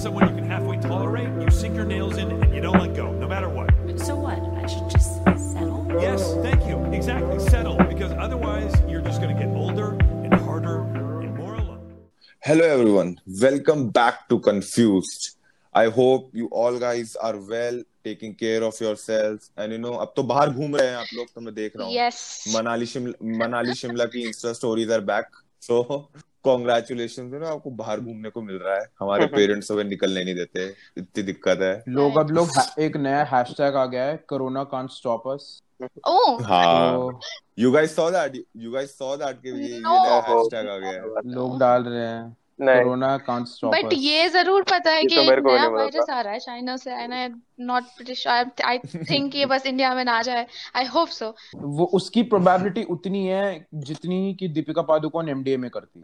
someone you can halfway tolerate, you sink your nails in and you don't let go, no matter what. So what? I should just settle? Yes, thank you. Exactly. Settle. Because otherwise, you're just going to get older and harder and more alone. Hello, everyone. Welcome back to Confused. I hope you all guys are well, taking care of yourselves, and you know, अब तो बाहर घूम रहे हैं आप लोग तो मैं देख रहा हूँ Yes. मनाली शिमला मनाली शिमला की insta stories are back so congratulation you आपको बाहर हम्म। घूमने को मिल रहा है हमारे पेरेंट्स हम्म, हम्म। हमें निकलने नहीं देते इतनी दिक्कत है लोग अब लोग एक नया हैशटैग आ गया है corona can't stop us you guys saw that you guys saw that के ये नया हैशटैग आ गया है लोग डाल रहे हैं कोरोना कांट स्टॉप बट ये जरूर पता है तो कि तो नया वायरस आ रहा है चाइना से and I not British I think ये बस इंडिया में ना जाए आई होप सो वो उसकी प्रोबेबिलिटी उतनी है जितनी कि दीपिका पादुकोण एमडीए में करती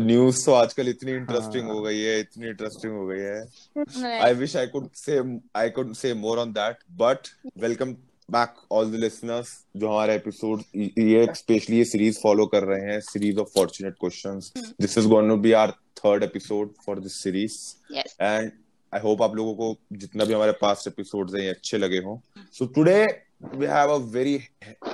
न्यूज तो-, तो आजकल इतनी इंटरेस्टिंग हाँ। हो गई है इतनी इंटरेस्टिंग हो गई है आई विश आई कुड से I could say more on that but welcome back all the listeners जो हमारा एपिसोड ये स्पेशली ये सीरीज फॉलो कर रहे हैं series of fortunate questions this is going to be our third episode for this series and I hope आप लोगों को जितना भी हमारे पास्ट एपिसोड्स हैं ये अच्छे लगे हों so today we have a very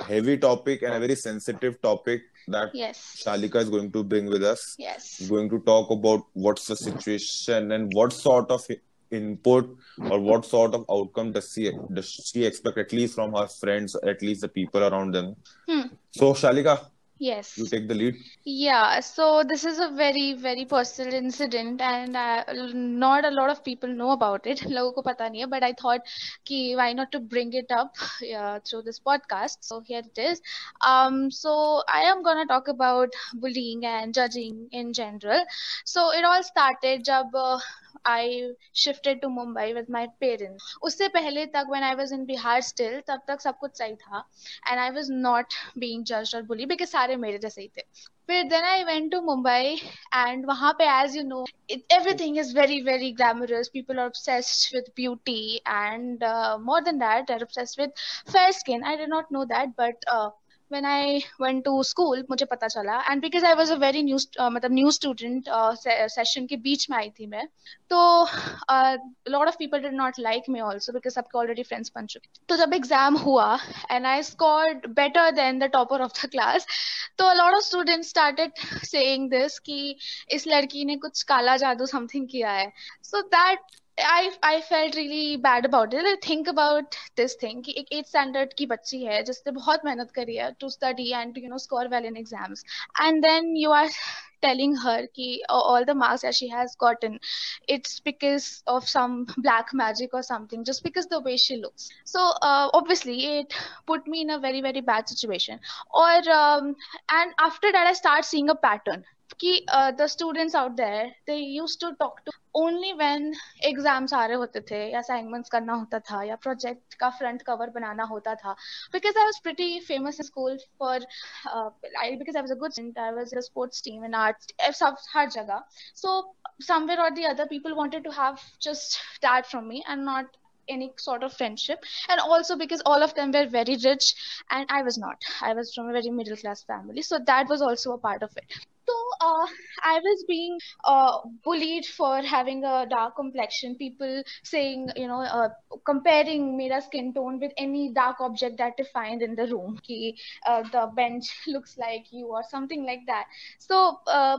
heavy topic and a very sensitive topic that yes. Shalika is going to bring with us. Yes. Going to talk about what's the situation and what sort of input or what sort of outcome does she does she expect at least from her friends, at least the people around them. Hmm. So Shalika, yes you take the lead Yeah, so this is a very, very personal incident, and uh, not a lot of people know about it. लोगों को पता नहीं है, but I thought कि why not to bring it up uh, through this podcast. So here it is. Um, so I am gonna talk about bullying and judging in general. So it all started जब uh, I shifted to Mumbai with my parents. उससे पहले तक when I was in Bihar still, तब तक सब कुछ सही था, and I was not being judged or bullied because सारे मेरे जैसे ही थे. फिर then I went to Mumbai and वहां पे as you know everything is very very glamorous people are obsessed with beauty and uh, more than that they're obsessed with fair skin i did not know that but uh, when I went to school मुझे पता चला and because I was a very new uh, मतलब new student uh, se- session के बीच में आई थी मैं तो uh, a lot of people did not like me also because सबके already friends बन चुके तो जब एग्जाम हुआ and I scored better than the topper of the class तो a lot of student started saying this कि इस लड़की ने कुछ काला जादू समथिंग किया है so that I I felt really bad about it. I think about this thing कि एक एट स्टैंडर्ड की बच्ची है जिसने बहुत मेहनत करी है to study and to you know score well in exams and then you are telling her कि all the marks that she has gotten it's because of some black magic or something just because the way she looks so uh, obviously it put me in a very very bad situation or um, and after that I start seeing a pattern कि uh, the students out there they used to talk to only when exams आ रहे होते थे या assignments करना होता था या project का फ्रंट कवर बनाना होता था because I was pretty famous school for I because I was a good student I was a sports team in art सब हर जगह सो समवेयर और the other people wanted to have just that from me and not any sort of friendship and also because all of them were very rich and i was not i was from a very middle class family so that was also a part of it uh, I was being uh, bullied for having a dark complexion. People saying, you know, uh, comparing my skin tone with any dark object that that is find in the room. Ki, uh, the bench looks like you or something like that. So uh,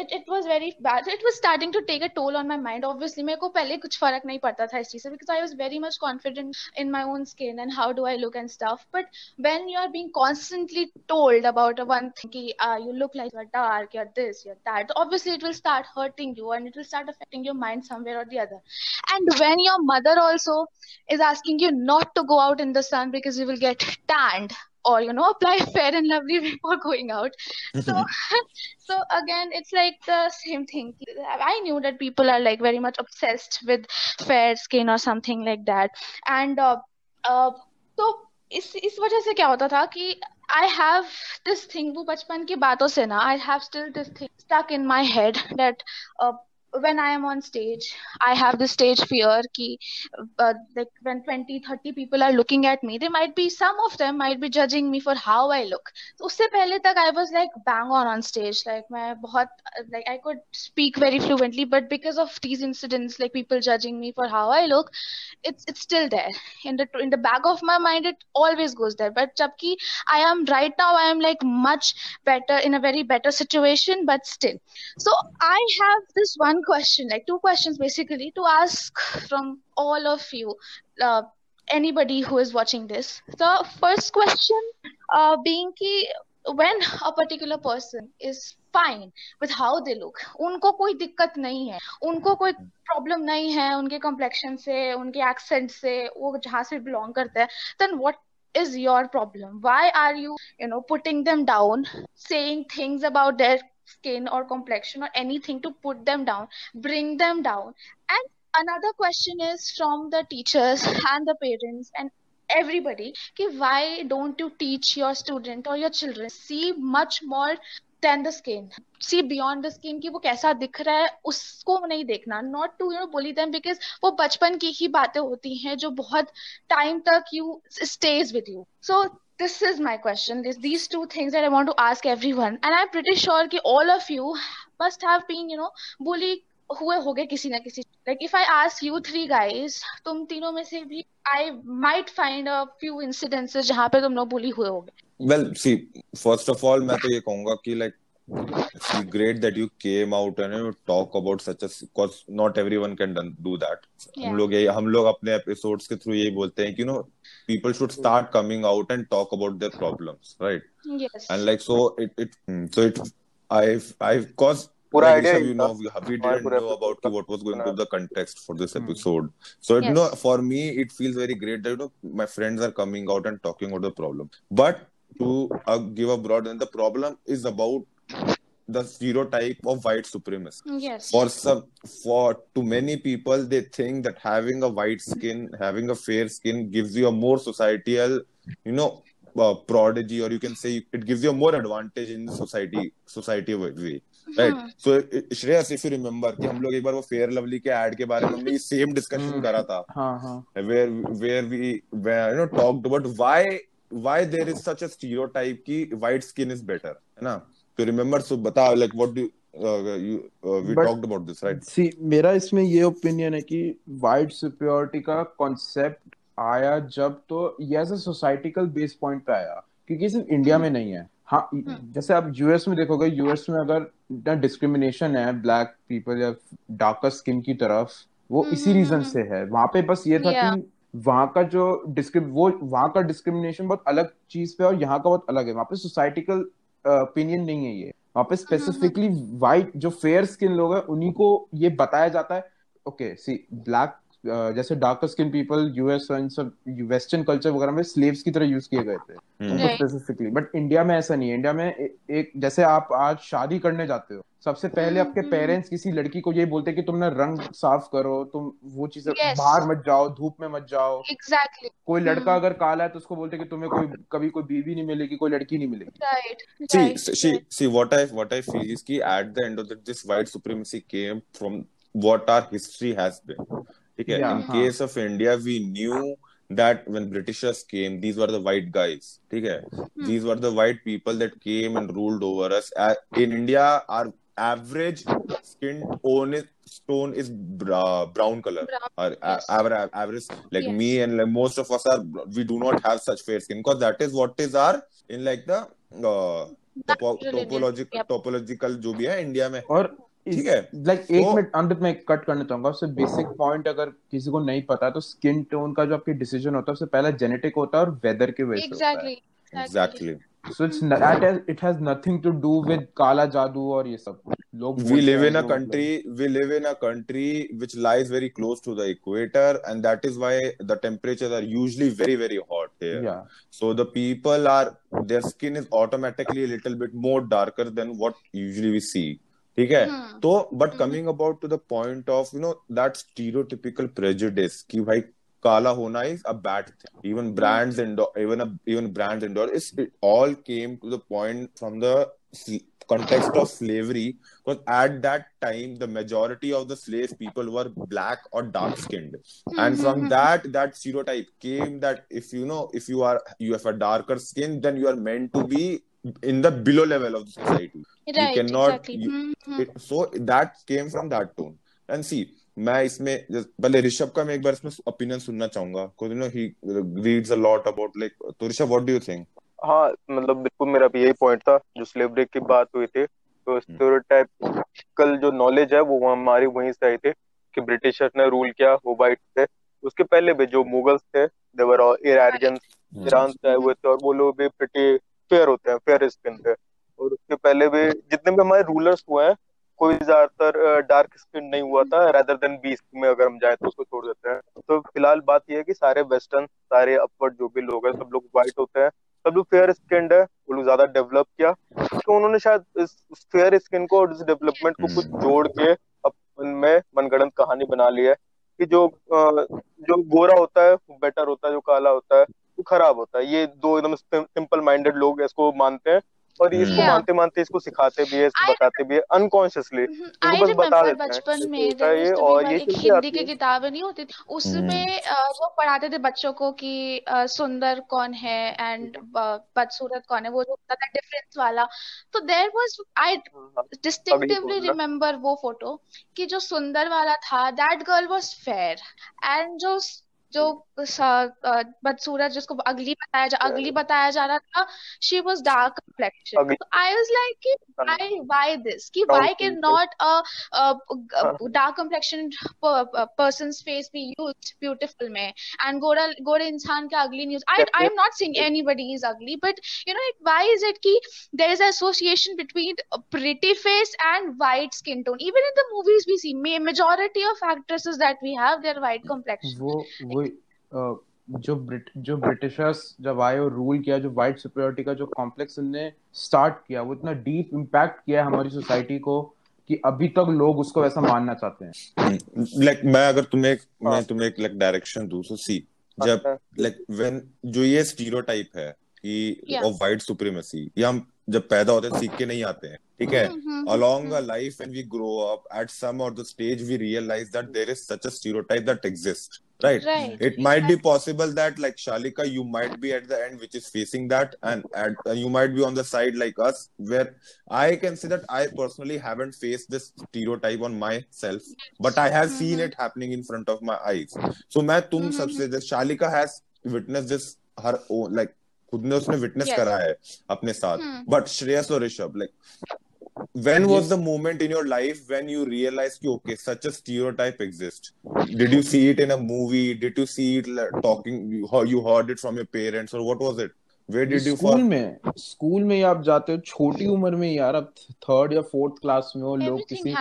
it it was very bad it was starting to take a toll on my mind obviously मेरे को पहले कुछ फर्क नहीं पड़ता था इस because I was very much confident in my own skin and how do I look and stuff but when you are being constantly told about a one thing कि uh, you look like you're dark you're this you're that obviously it will start hurting you and it will start affecting your mind somewhere or the other and when your mother also is asking you not to go out in the sun because you will get tanned or you know apply fair and lovely before going out so so again it's like the same thing i knew that people are like very much obsessed with fair skin or something like that and uh, uh, तो इस इस वजह से क्या होता था कि I have this thing वो बचपन की बातों से ना I have still this thing stuck in my head that uh, when i am on stage i have the stage fear ki uh, like when 20 30 people are looking at me they might be some of them might be judging me for how i look so usse pehle tak i was like bang on on stage like main bahut like i could speak very fluently but because of these incidents like people judging me for how i look it's it's still there in the in the back of my mind it always goes there but jabki i am right now i am like much better in a very better situation but still so i have this one one question, like two questions basically, to ask from all of you, uh, anybody who is watching this. The first question uh, being ki when a particular person is fine with how they look उनको कोई दिक्कत नहीं है उनको कोई problem नहीं है उनके कॉम्प्लेक्शन से उनके एक्सेंट से वो जहाँ से बिलोंग करते हैं then what is your problem why are you you know putting them down saying things about their skin or complexion or anything to put them down bring them down and another question is from the teachers and the parents and everybody ki why don't you teach your student or your children see much more than the skin see beyond the skin ki wo kaisa dikh raha hai usko nahi dekhna not to you know bully them because wo bachpan ki hi baatein hoti hain jo bahut time tak you stays with you so this is my question this these two things that I want to ask everyone and I'm pretty sure कि all of you must have been you know bullied हुए होगे किसी ना किसी like if I ask you three guys तुम तीनों में से भी I might find a few incidences जहां पे तुम लोग बुली हुए होगे well see first of all मैं तो ये कहूंगा कि like it's great that you came out and you talk about such a because not everyone can do that yeah. हम लोग ये हम लोग अपने एपिसोड्स के थ्रू यही बोलते हैं कि no people should start coming out and talk about their problems right yes and like so it it so it i've i've caused पूरा like, idea you know we, we didn't know about what was going to the context for this episode so yes. you know for me it feels very great that you know my friends are coming out and talking about the problem but to uh, give a broad and the problem is about the stereotype of white supremacy. Yes. For some, for too many people, they think that having a white skin, having a fair skin, gives you a more societal, you know, uh, prodigy, or you can say it gives you a more advantage in society, society way. Right so Shreyas if you remember कि हम लोग एक बार वो fair lovely के ad के बारे में हमने सेम डिस्कशन करा था where where we you know talked about why why there is such a stereotype कि वाइट स्किन इज बेटर है ना to remember so bata like what do you uh, you uh, we But, talked about this right see मेरा इसमें ये opinion है कि white superiority का concept आया जब तो ये एज सोसाइटिकल बेस पॉइंट पे आया क्योंकि सिर्फ इंडिया में नहीं है हाँ जैसे आप यूएस में देखोगे यूएस में अगर डिस्क्रिमिनेशन है ब्लैक पीपल या डार्कर स्किन की तरफ वो हम्म, इसी रीजन हम्म, हम्म। से है वहां पे बस ये था कि वहाँ का जो डिस्क्रिम वो वहाँ का डिस्क्रिमिनेशन बहुत अलग चीज पे और यहाँ का बहुत अलग है वहाँ पे सोसाइटिकल ओपिनियन नहीं है ये वहां पे स्पेसिफिकली हम्म, वाइट हम्म। जो फेयर स्किन लोग हैं उन्हीं को ये बताया जाता है ओके सी ब्लैक जैसे डार्कर स्किन पीपल यूएस सब वेस्टर्न कल्चर वगैरह में स्लेव्स की तरह यूज किए गए थे स्पेसिफिकली बट इंडिया में ऐसा नहीं है इंडिया में एक जैसे आप आज शादी करने जाते हो सबसे पहले आपके पेरेंट्स हम्म, हम्म। किसी लड़की को ये बोलते कि तुमने रंग साफ करो तुम वो चीज yes. बाहर मत जाओ धूप में मत जाओ एग्जैक्टली exactly. कोई लड़का हम्म। अगर काला है तो उसको बोलते कि तुम्हें कोई कभी कोई बीवी नहीं मिलेगी कोई लड़की नहीं मिलेगी see see see what I what I feel is कि at the end of this white supremacy came from what our history has been ठीक है in case of India we knew that when Britishers came, these were the white guys. Okay? Hmm. These were the white people that came and ruled over us. In India, our average skin tone is tone is bra- brown color brown. or average average like yes. me and like most of us are we do not have such fair skin because that is what is our in like the uh, topo- topological yep. topological जो भी है India में और ठीक है like like so, एक minute अंत में कट करना चाहूंगा उससे बेसिक पॉइंट अगर किसी को नहीं पता तो स्किन टोन का जो आपकी डिसीजन होता है उससे पहला जेनेटिक होता है और वेदर के वजह से exactly exactly so it's that has, it has nothing to do with kala jadoo or ye sab log we live in a country we live in a country which lies very close to the equator and that is why the temperatures are usually very very hot here yeah. so the people are their skin is automatically a little bit more darker than what usually we see ठीक है तो but coming about to the point of you know that stereotypical prejudice कि भाई Kala Hona is a bad thing. Even brands indoor, even a, even brands indoor, it all came to the point from the context of slavery. Because at that time, the majority of the slave people were black or dark skinned, and from mm-hmm. that that stereotype came that if you know if you are you have a darker skin, then you are meant to be in the below level of the society. Right, you cannot. Exactly. You, mm-hmm. it, so that came from that tone, and see मैं इसमें पहले ऋषभ का मैं एक बार इसमें opinion सुनना चाहूंगा because you know he reads a lot about like तो Rishabh what do you think हाँ मतलब बिल्कुल मेरा भी यही पॉइंट था जो ब्रेक की बात हुई थी तो कल हम्म। जो नॉलेज है वो हमारी वहीं से आई थी कि ब्रिटिशर्स ने रूल किया वो वाइट थे उसके पहले भी जो मुगल्स थे देवर इरानियंस ईरान से आए हुए थे और वो लोग भी प्रिटी फेयर होते हैं फेयर स्किन थे और उसके पहले भी जितने भी हमारे रूलर्स हुए हैं कोई ज्यादातर डार्क स्किन नहीं हुआ था रेदर देन बीस में अगर हम जाए तो उसको छोड़ देते हैं तो फिलहाल बात यह है कि सारे वेस्टर्न सारे अपवर्ड जो भी लोग हैं सब लोग व्हाइट होते हैं सब लोग फेयर स्किन है वो लोग ज्यादा डेवलप किया तो उन्होंने शायद इस फेयर स्किन को और इस डेवलपमेंट को कुछ जोड़ के अब उनमें मनगढ़ंत कहानी बना ली है कि जो जो गोरा होता है वो बेटर होता है जो काला होता है वो खराब होता है ये दो एकदम सिंपल माइंडेड लोग इसको मानते हैं और ये इसको हम्म। मानते मानते इसको सिखाते भी है इसको बताते भी है अनकॉन्शियसली हम्म, इसको तो बस बता देते हैं बचपन में ये और ये हिंदी की किताबें नहीं होती थी उसमें हम्म। वो पढ़ाते थे बच्चों को कि सुंदर कौन है एंड बदसूरत कौन है वो जो होता था डिफरेंस वाला तो there was I distinctively remember वो फोटो कि जो सुंदर वाला था that girl was fair and जो जो बदसूरत जिसको अगली बताया जा अगली बताया जा रहा था she was dark complexion I was like की आई वाई दिस की why can not a dark complexion person face be use beautiful में एंड गोरा गोरे इंसान का ugly news I I am not saying anybody is ugly but you know it why is it की there is association between pretty face and white skin tone even in the movies we see majority of actresses that we have there white complexion वो वो जो ब्रिट जो Britishers जब आए और rule किया जो वाइट सुप्रियोरिटी का जो कॉम्प्लेक्स उनने स्टार्ट किया वो इतना डीप इम्पैक्ट किया हमारी सोसाइटी को कि अभी तक लोग उसको वैसा मानना चाहते हैं लाइक hmm. like, मैं अगर तुम्हें हाँ। मैं तुम्हें एक लाइक डायरेक्शन दूं सो सी जब लाइक अच्छा। व्हेन जो ये स्टीरियोटाइप है कि ऑफ वाइट सुप्रीमेसी या हम जब पैदा होते हैं तो सीख के नहीं आते हैं ठीक है along life and we grow up at some और the stage we realize that there is such a type that exist right it might be possible that like Shalika you might be at the end which is facing that and at you might be on the side like us where I can see that I personally have and this T. Rowe on myself but I have seen it happening in front of my eyes so मैं तुम mm-hmm. सबसे Shalika has witness this her oh like खुद ने उसने witness yes. करा है अपने साथ बट श्रेयस और Rishabh like when was the moment in your life when you realized ki, okay such a stereotype exists did you see it in a movie did you see it talking you heard it from your parents or what was it Where did you school में school में ही आप जाते हो छोटी अच्छा। उम्र में यार अब थर्ड या फोर्थ क्लास में हो लोग किसी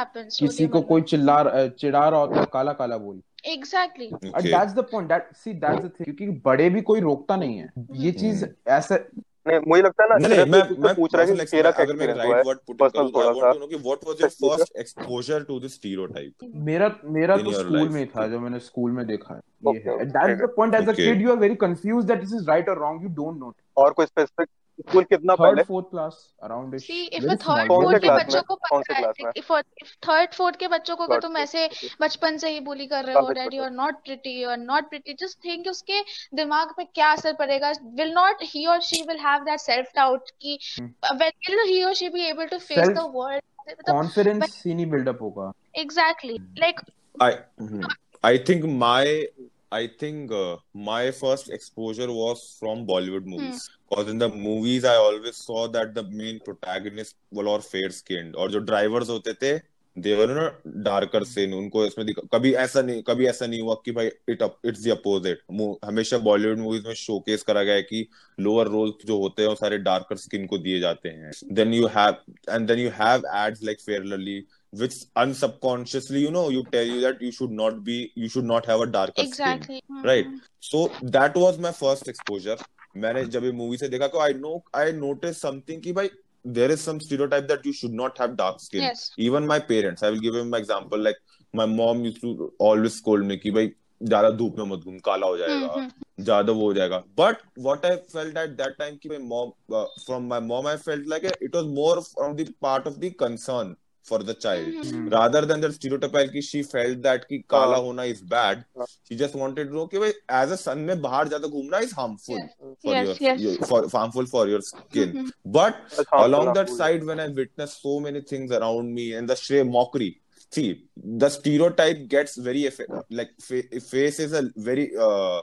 किसी को कोई चिल्ला चिड़ा रहा होता है तो काला काला बोल exactly that's the point that see that's the thing क्योंकि बड़े भी कोई रोकता नहीं है ये हम्म। चीज ऐसा नहीं मुझे लगता है ना मैं, मैं पूछ रहा हूं तेरा अगर मैं राइट वर्ड पुट पर्सनल थोड़ा सा कि what was your first exposure to this stereotype मेरा मेरा तो स्कूल में था जो मैंने स्कूल में देखा है ये है the point as a kid you are very confused that this is right और रॉन्ग यू डोंट नो और कोई स्पेसिफिक स्कूल कितना पहले fourth class around see if a third fourth के बच्चों को पता है इफ इफ थर्ड फोर्थ के बच्चों को अगर तुम ऐसे बचपन से ही बुली कर रहे हो डैडी और नॉट प्रिटी और नॉट प्रिटी जस्ट थिंक उसके दिमाग पे क्या असर पड़ेगा will not he or she will have that self doubt कि when will he or she be able to face the world confidence ही नहीं बिल्ड अप होगा exactly like I I think my I think uh, my first exposure was from Bollywood hmm. movies. Hmm. because in the movies I always saw that the main protagonist were all fair skinned और जो drivers होते थे they were ना darker skin उनको इसमें दिखा कभी ऐसा नहीं कभी ऐसा नहीं हुआ कि भाई it up it's the opposite हमेशा Bollywood movies में showcase करा गया है कि lower roles जो होते हैं वो सारे darker skin को दिए जाते हैं then you have and then you have ads like Fair Lovely which unsubconsciously you know you tell you that you should not be you should not have a darker exactly. skin mm-hmm. right so that was my first exposure मैंने जब ये movie से देखा को I know I notice something कि भाई there is some stereotype that you should not have dark skin yes. even my parents i will give him an example like my mom used to always scold me ki bhai ज्यादा धूप में मत घूम काला हो जाएगा ज्यादा वो हो जाएगा but what I felt at that time कि my mom from my mom I felt like it was more from the part of the concern for the child mm-hmm. Hmm. rather than the stereotype ki she felt that ki kala hona is bad she just wanted to know ki bhai as a son mein bahar zyada ghumna is harmful yes. for yes, your, yes. your for harmful for your skin mm-hmm. but along that side when i witnessed so many things around me and the sheer mockery see the stereotype gets very like face is a very uh,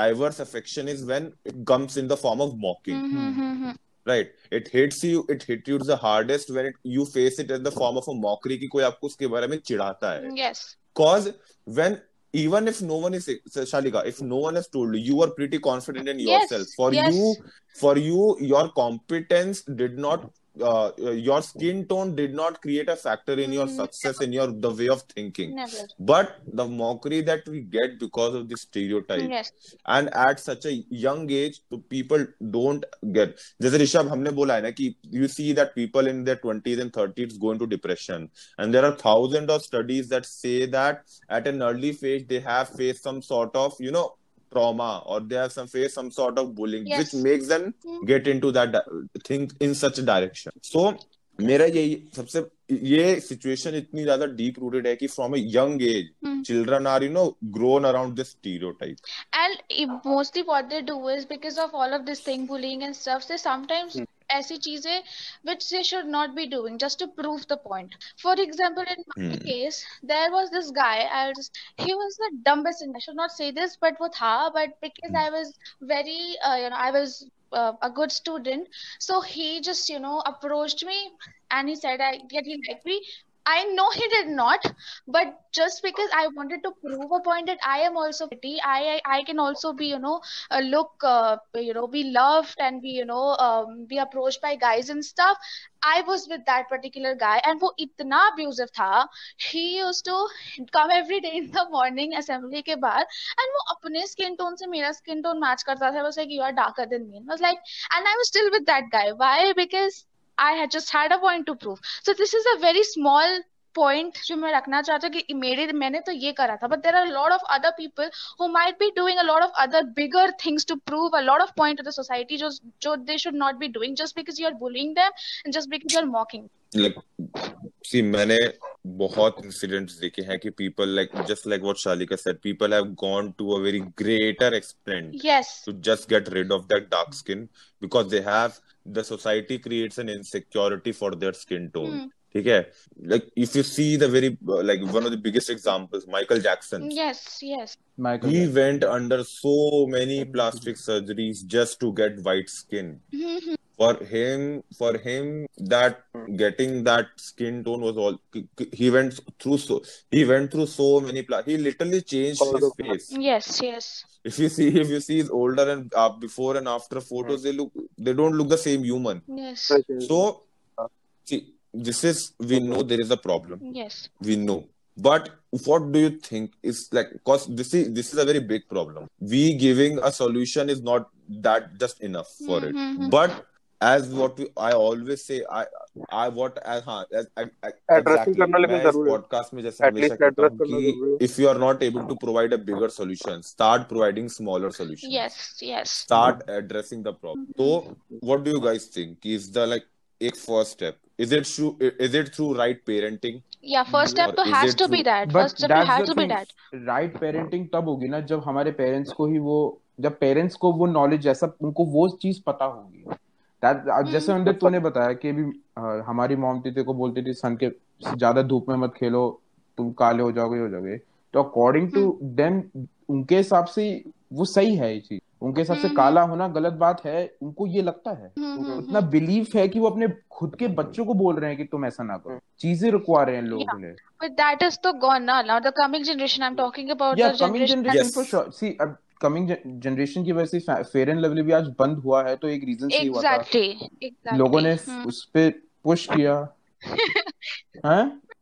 diverse affection is when it comes in the form of mocking mm-hmm. mm-hmm, mm-hmm. Right it hits you it hit you the hardest when you face it in the form of a mockery की कोई आपको उसके बारे में चिढ़ाता है because when even if no one is Shalika if no one is told you are pretty confident in yourself for you for you your competence did not uh, your skin tone did not create a factor in your Mm, success in your the way of thinking Never. but the mockery that we get because of this stereotype Yes. and at such a young age the people don't get जैसे ऋषभ हमने बोला है ना कि you see that people in their 20s and 30s go into depression and there are thousands of studies that say that at an early phase they have faced some sort of you know trauma or they have some face some sort of bullying yes. which makes them hmm. get into that thing in such direction so मेरा यही सबसे ये situation इतनी ज्यादा deep rooted है कि from a young age children are you know grown around this stereotype and mostly what they do is because of all of this thing bullying and stuff से sometimes ऐसी चीजें which they should not be doing just to prove the point. For example, in my Hmm. case, there was this guy. I was he was the dumbest. In, I should not say this, but वो था. But because I was very, uh, you know, I was uh, a good student, so he just you know approached me and he said I that he liked me. I know he did not, but just because I wanted to prove a point that I am also pretty, I I, I can also be you know uh, look uh, you know be loved and be you know um, be approached by guys and stuff. I was with that particular guy and वो इतना abusive था. He used to come every day in the morning assembly के बाद and वो अपने skin tone से मेरा skin tone match करता था. I was like you are darker than me. And I was like and I was still with that guy. Why? Because I had just had a point to prove. So this is a very small point जो मैं रखना चाहता हूँ कि मेरे मैंने तो ये but there are a lot of other people who might be doing a lot of other bigger things to prove a lot of point to the society जो they should not be doing just because you are bullying them and just because you are mocking like see मैंने बहुत incidents देखे हैं कि people like just like what Shalika said people have gone to a very greater extent yes to just get rid of that dark skin because they have the society creates an insecurity for their skin tone. Hmm. Like if you see the very uh, like one of the biggest examples, Michael Jackson. He went under so many plastic surgeries just to get white skin. Mm-hmm for him for him that getting that skin tone was all he went through so he went through so many pla- he literally changed his face yes yes if you see if you see his older and uh, before and after photos they look they don't look the same human yes so see this is we know there is a problem yes we know but what do you think is like because this is this is a very big problem we giving a solution is not that just enough for mm-hmm. it but as what we, I always say, I I what as हाँ as addressing करना लेकिन जरूरी है podcast में जैसे हमेशा कहता हूँ कि if you are not able to provide a bigger solution, start providing smaller solution. Yes, yes. Start addressing the problem. तो what do you guys think? Is the like एक first step? Is it through is it through right parenting? या first step तो has to be that first step has to be that right parenting तब होगी ना जब हमारे parents को ही वो जब पेरेंट्स को वो नॉलेज ऐसा उनको वो चीज पता होगी Uh, तो जैसे अंदर तो तूने बताया कि भी हमारी मॉम तेरे को बोलती थी सन के ज्यादा धूप में मत खेलो तुम काले हो जाओगे हो जाओगे तो अकॉर्डिंग टू देम उनके हिसाब से वो सही है ये चीज उनके हिसाब से हम्म। काला होना गलत बात है उनको ये लगता है हम्म, हम्म, उतना बिलीव है कि वो अपने खुद के बच्चों को बोल रहे हैं कि तुम ऐसा ना करो चीजें रुकवा रहे हैं लोग yeah. कमिंग जनरेशन की वजह से फेयर एंड लवली भी आज बंद हुआ है तो एक रीजन से exactly, हुआ था exactly. लोगों ने हम्म। उस पे पुश किया हाँ?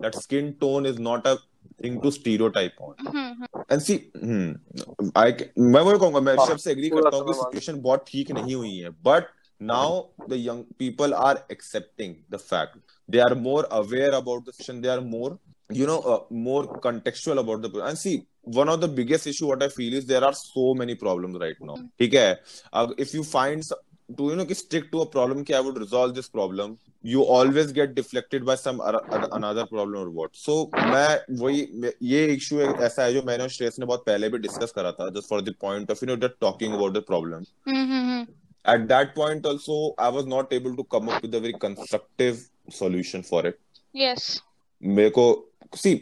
that skin tone is not a thing to stereotype on and see I मैं वही कहूंगा मैं ऋषभ से एग्री करता हूँ कि situation बहुत ठीक नहीं हुई है but now the young people are accepting the fact they are more aware about the situation they are more you know uh, more contextual about the and see one of the biggest issue what i feel is there are so many problems right now ठीक है if you find to you know कि stick to a problem कि i would resolve this problem you always get deflected by some another problem or what so मैं वही ये issue ऐसा है जो मैंने और श्रेयस ने बहुत पहले भी डिस्कस करा था just for the point of you know that talking about the problem at that point also i was not able to come up with a very constructive solution for it yes मेरे को see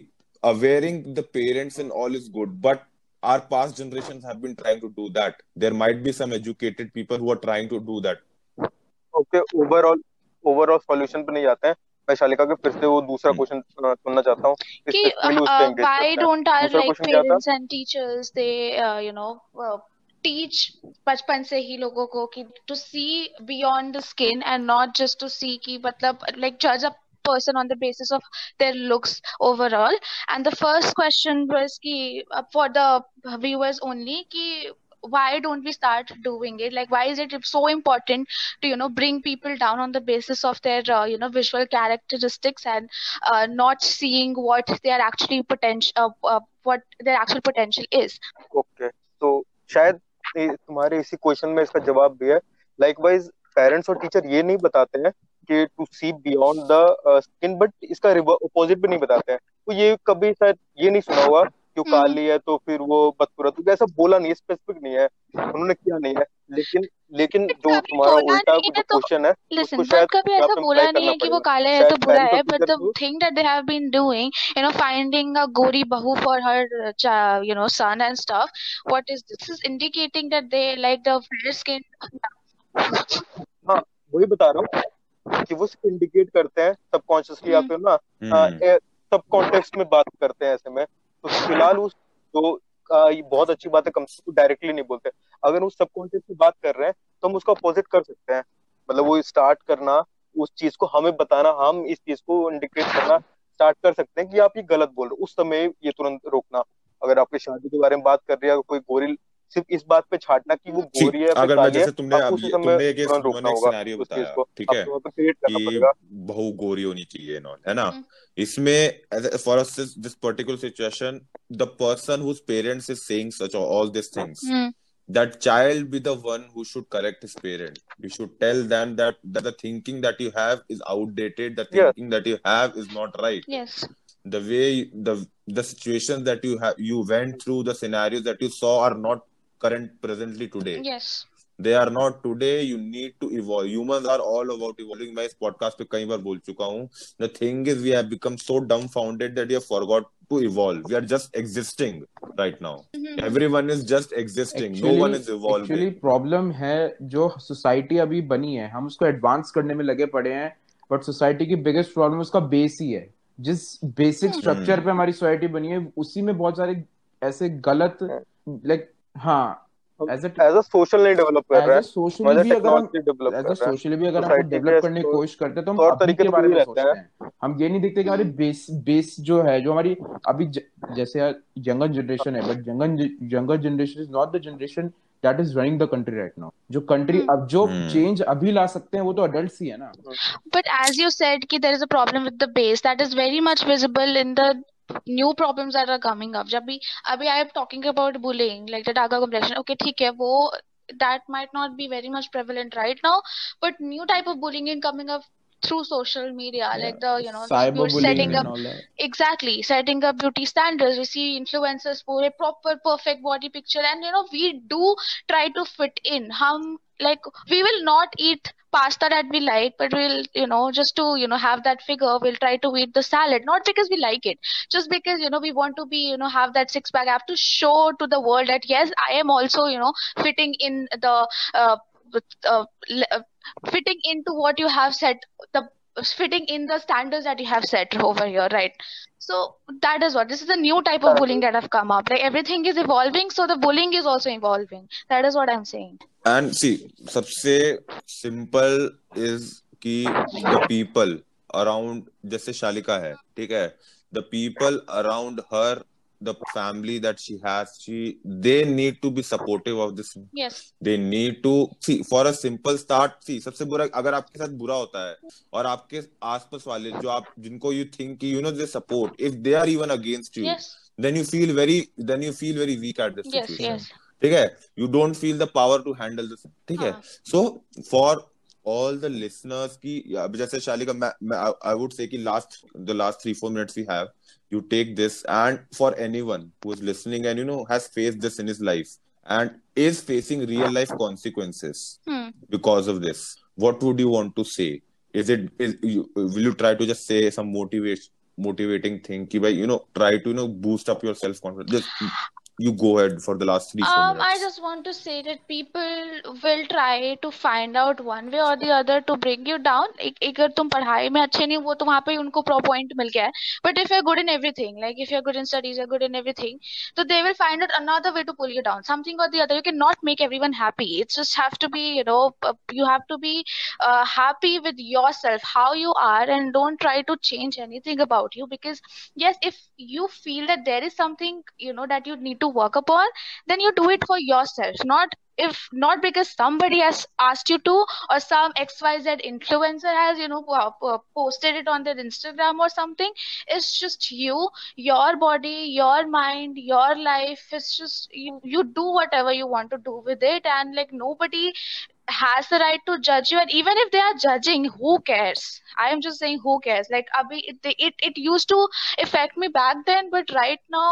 awareing the parents and all is good but our past generations have been trying to do that there might be some educated people who are trying to do that okay overall overall solution पे नहीं जाते हैं मैं शालिका के फिर से वो दूसरा क्वेश्चन हम्म। सुनना चाहता हूँ why don't are like parents and teachers they you know teach बचपन से ही लोगों को कि to see beyond the skin and not just to see कि मतलब लाइक जज a person on the basis of their looks overall and the first question was कि फॉर द व्यूअर्स ओनली कि why don't we start doing it like why is it so important to you know bring people down on the basis of their uh, you know visual characteristics and uh, not seeing what their actually potential uh, uh, what their actual potential is okay तो शायद ये तुम्हारे इसी question में इसका जवाब भी है लाइकवाइज पेरेंट्स और टीचर ये नहीं बताते हैं कि to see beyond the skin but इसका अपोजिट भी नहीं बताते हैं तो ये कभी शायद ये नहीं सुना हुआ क्यों हम्म। काली है तो फिर वो बदसूरत ऐसा बोला नहीं स्पेसिफिक नहीं है उन्होंने किया नहीं है हम्म। लेकिन लेकिन जो तुम्हारा उल्टा क्वेश्चन है तो कभी ऐसा बोला नहीं है कि वो है तो बुरा है but the thing that they have been doing you know finding a गोरी बहू for her you know son and stuff what is this is indicating that they like the fair skin हां वही बता रहा हूं कि वो इंडिकेट करते हैं सबकॉन्शियसली हम्म। ना सब कॉन्टेक्स्ट में बात करते हैं ऐसे में तो फिलहाल उस जो का ये बहुत अच्छी बात है कम से कम डायरेक्टली नहीं बोलते अगर उस सबकॉन्शियस की बात कर रहे हैं तो हम उसका अपोजिट कर सकते हैं मतलब वो स्टार्ट करना उस चीज को हमें बताना हम इस चीज को इंडिकेट करना स्टार्ट कर सकते हैं कि आप ये गलत बोल रहे हो उस समय ये तुरंत रोकना अगर आपकी शादी के बारे में बात कर रही है कोई गोरी सिर्फ इस बात पे छाटना कि वो गोरी है अगर मैं जैसे तुमने अभी तुमने एक सिनेरियो बताया ठीक है कि बहु गोरी होनी चाहिए इन्होंने है ना हम्म। इसमें for us this particular situation the person whose parents is saying such all this things that child be the one who should correct his parent you should tell them that that the thinking that you have is outdated the thinking that you have is not right yes the way the the situations that you have you went through the scenarios that you saw are not current presently today yes they are not today you need to evolve humans are all about evolving मैं इस podcast पे कई बार बोल चुका हूँ the thing is we have become so dumbfounded that you have forgot to evolve we are just existing right now everyone is just existing no one is evolving actually problem है जो society अभी बनी है हम उसको advance करने में लगे पड़े हैं बट सोसाइटी की बिगेस्ट प्रॉब्लम उसका बेस ही है जिस बेसिक स्ट्रक्चर hmm. पे हमारी सोसाइटी बनी है उसी में बहुत सारे ऐसे गलत लाइक हाँ हम ये नहीं देखते हमारी बेस बेस जो है जो हमारी अभी जैसे यंगर जनरेशन है but younger younger generation is not the generation that is running the country right now जो कंट्री hmm. अब जो चेंज hmm. अभी ला सकते हैं वो तो अडल्ट ही है ना बट एज यू सेट की there is a problem with the base that is very much visible in the new problems that are coming up. Jabhi, abhi I am talking about bullying, like the darker complexion. Okay, theek hai, wo, that might not be very much prevalent right now, but new type of bullying is coming up through social media yeah. like the you know Cyber setting up exactly setting up beauty standards we see influencers for a proper perfect body picture and you know we do try to fit in hum like we will not eat pasta that we like but we'll you know just to you know have that figure we'll try to eat the salad not because we like it just because you know we want to be you know have that six pack i have to show to the world that yes i am also you know fitting in the uh, uh, uh fitting into what you have said the fitting in the standards that you have set over here right so that is what this is a new type of bullying that have come up like everything is evolving so the bullying is also evolving that is what i'm saying and see सबसे simple is कि the people around जैसे शालिका है ठीक है the people around her the family that she has she they need to be supportive of this yes. they need to see for a simple start see सबसे बुरा अगर आपके साथ बुरा होता है और आपके आसपास वाले जो आप जिनको यू थिंक कि you know they support if they are even against you then you feel very then you feel very weak at this situation ठीक है you don't feel the power to handle this ठीक है so for all the listeners की जैसे शालिका मैं I would say कि last the last three four minutes we have you take this and for anyone who is listening and you know has faced this in his life and is facing real life consequences hmm. because of this what would you want to say is it is you, will you try to just say some motivation motivating thing ki you know try to you know boost up your self confidence just you go ahead for the last three four Um, I minutes just want to say that people will try to find out one way or the other to bring you down. एक अगर तुम पढ़ाई में अच्छे नहीं वो तो वहाँ पे उनको pro point मिल गया है. But if you're good in everything, like if you're good in studies, you're good in everything, so they will find out another way to pull you down, something or the other. You cannot make everyone happy. It just have to be, you know, uh, you have to be uh, happy with yourself, how you are, and don't try to change anything about you. Because yes, if you feel that there is something, you know, that you need to work upon then you do it for yourself not if not because somebody has asked you to or some xyz influencer has you know posted it on their instagram or something it's just you your body your mind your life it's just you, you do whatever you want to do with it and like nobody has the right to judge you and even if they are judging who cares i am just saying who cares like abhi it, it, it used to affect me back then but right now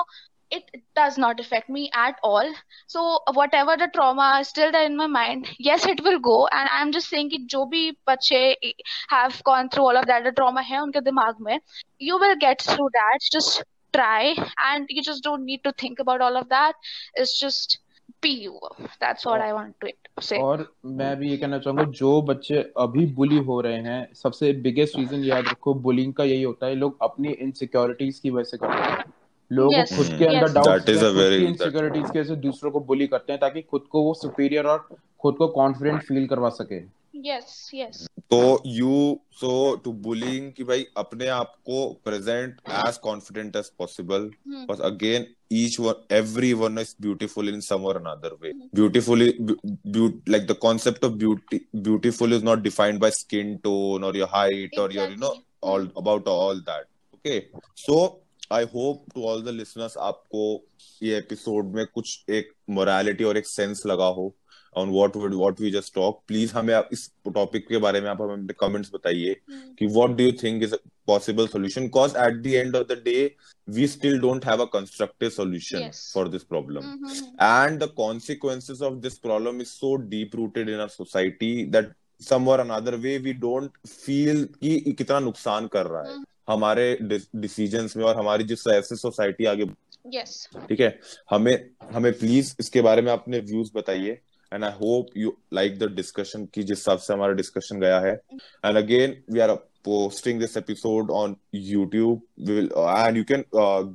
it does not affect me at all so whatever the trauma is still there in my mind yes it will go and i'm just saying कि जो भी बच्चे have gone through all of that the trauma है उनके दिमाग में you will get through that just try and you just don't need to think about all of that it's just be you that's what i want to say और मैं भी ये कहना चाहूंगा जो बच्चे अभी बुली हो रहे हैं सबसे बिगेस्ट रीजन याद रखो बुलिंग का यही होता है लोग अपनी इनसिक्योरिटीज की वजह से करते हैं लोग yes. खुद के अंदर डाउट इनसिक्योरिटीज के से दूसरों को बुली करते हैं ताकि खुद को वो सुपीरियर और खुद को कॉन्फिडेंट फील करवा सके तो यू सो टू बुलिंग कि भाई अपने आप को present as confident as possible बस again each one every one is beautiful in some और another way beautiful like the concept of beauty beautiful is not defined by skin tone और your height और your you know all about all that okay so I hope to all the listeners आपको ये episode में कुछ एक morality और एक sense लगा हो on what would what we just talk please हमें आप इस टॉपिक के बारे में आप हमें कमेंट्स बताइए हम्म। कि what do you think is possible solution because at the end of the day we still don't have a constructive solution for this problem and the consequences of this problem is so deep rooted in our society that somewhere another way we don't feel कि कितना नुकसान कर रहा है mm-hmm. हमारे decision में और हमारी जिस तरह से सोसाइटी आगे yes. ठीक है हमें हमें प्लीज इसके बारे में अपने व्यूज बताइए and I hope you like the discussion की जिस हिसाब से हमारा डिस्कशन गया है and again we are posting this episode on YouTube and you can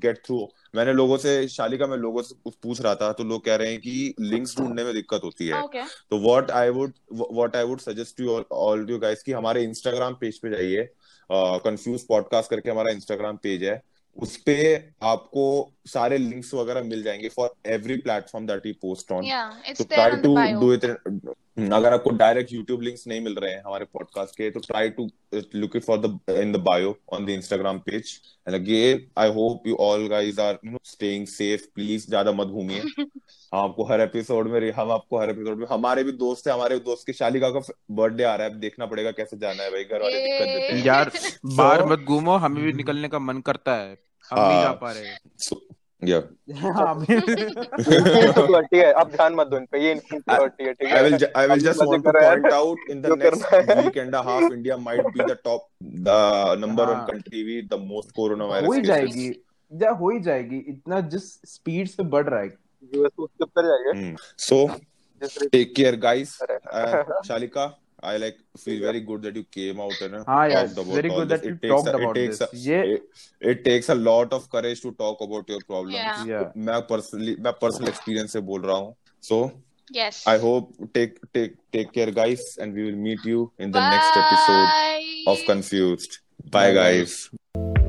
get through मैंने लोगों से शालिका मैं लोगों से पूछ रहा था तो लोग कह रहे हैं कि लिंक्स ढूंढने में दिक्कत होती है तो what I would what I would suggest you all you guys कि हमारे इंस्टाग्राम पेज पे जाइए कंफ्यूज पॉडकास्ट करके हमारा इंस्टाग्राम पेज है उस पे आपको सारे लिंक्स वगैरह मिल जाएंगे for every platform that you post on so try to do it हम्म, अगर आपको डायरेक्ट यूट्यूब लिंक्स नहीं मिल रहे हैं हमारे पॉडकास्ट के तो try to look it for the in the bio on the Instagram page and again I hope you all guys are you know staying safe please ज्यादा मत घूमिए हम आपको हर एपिसोड में हम आपको हर एपिसोड में हमारे भी दोस्त है हमारे दोस्त के शालिका का बर्थडे आ रहा है देखना पड़ेगा कैसे जाना है भाई घर वाले दिक्कत देते हैं यार बाहर मत घूमो हमें भी निकलने का मन करता है हम नहीं हाँ। जा पा रहे हो जाएगी इतना जिस स्पीड से बढ़ रहा है so take care guys शालिका guys. अरे। Uh, Shalika, I like feel very good that you came out and uh, हाँ यार talked about very all good this. that you It takes talked a, it about takes this a, ये it, it takes a lot of courage to talk about your problems. Yeah. yeah मैं personally मैं personal experience से बोल रहा हूँ. So Yes. I hope take take take care, guys, and we will meet you in the next episode Bye. of Confused. Bye, Bye, guys.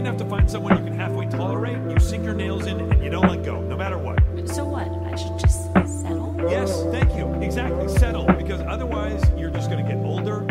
lucky enough to find someone you can halfway tolerate, you sink your nails in and you don't let go, no matter what. So what? I should just settle? Yes, thank you. Exactly, settle. Because otherwise, you're just going to get older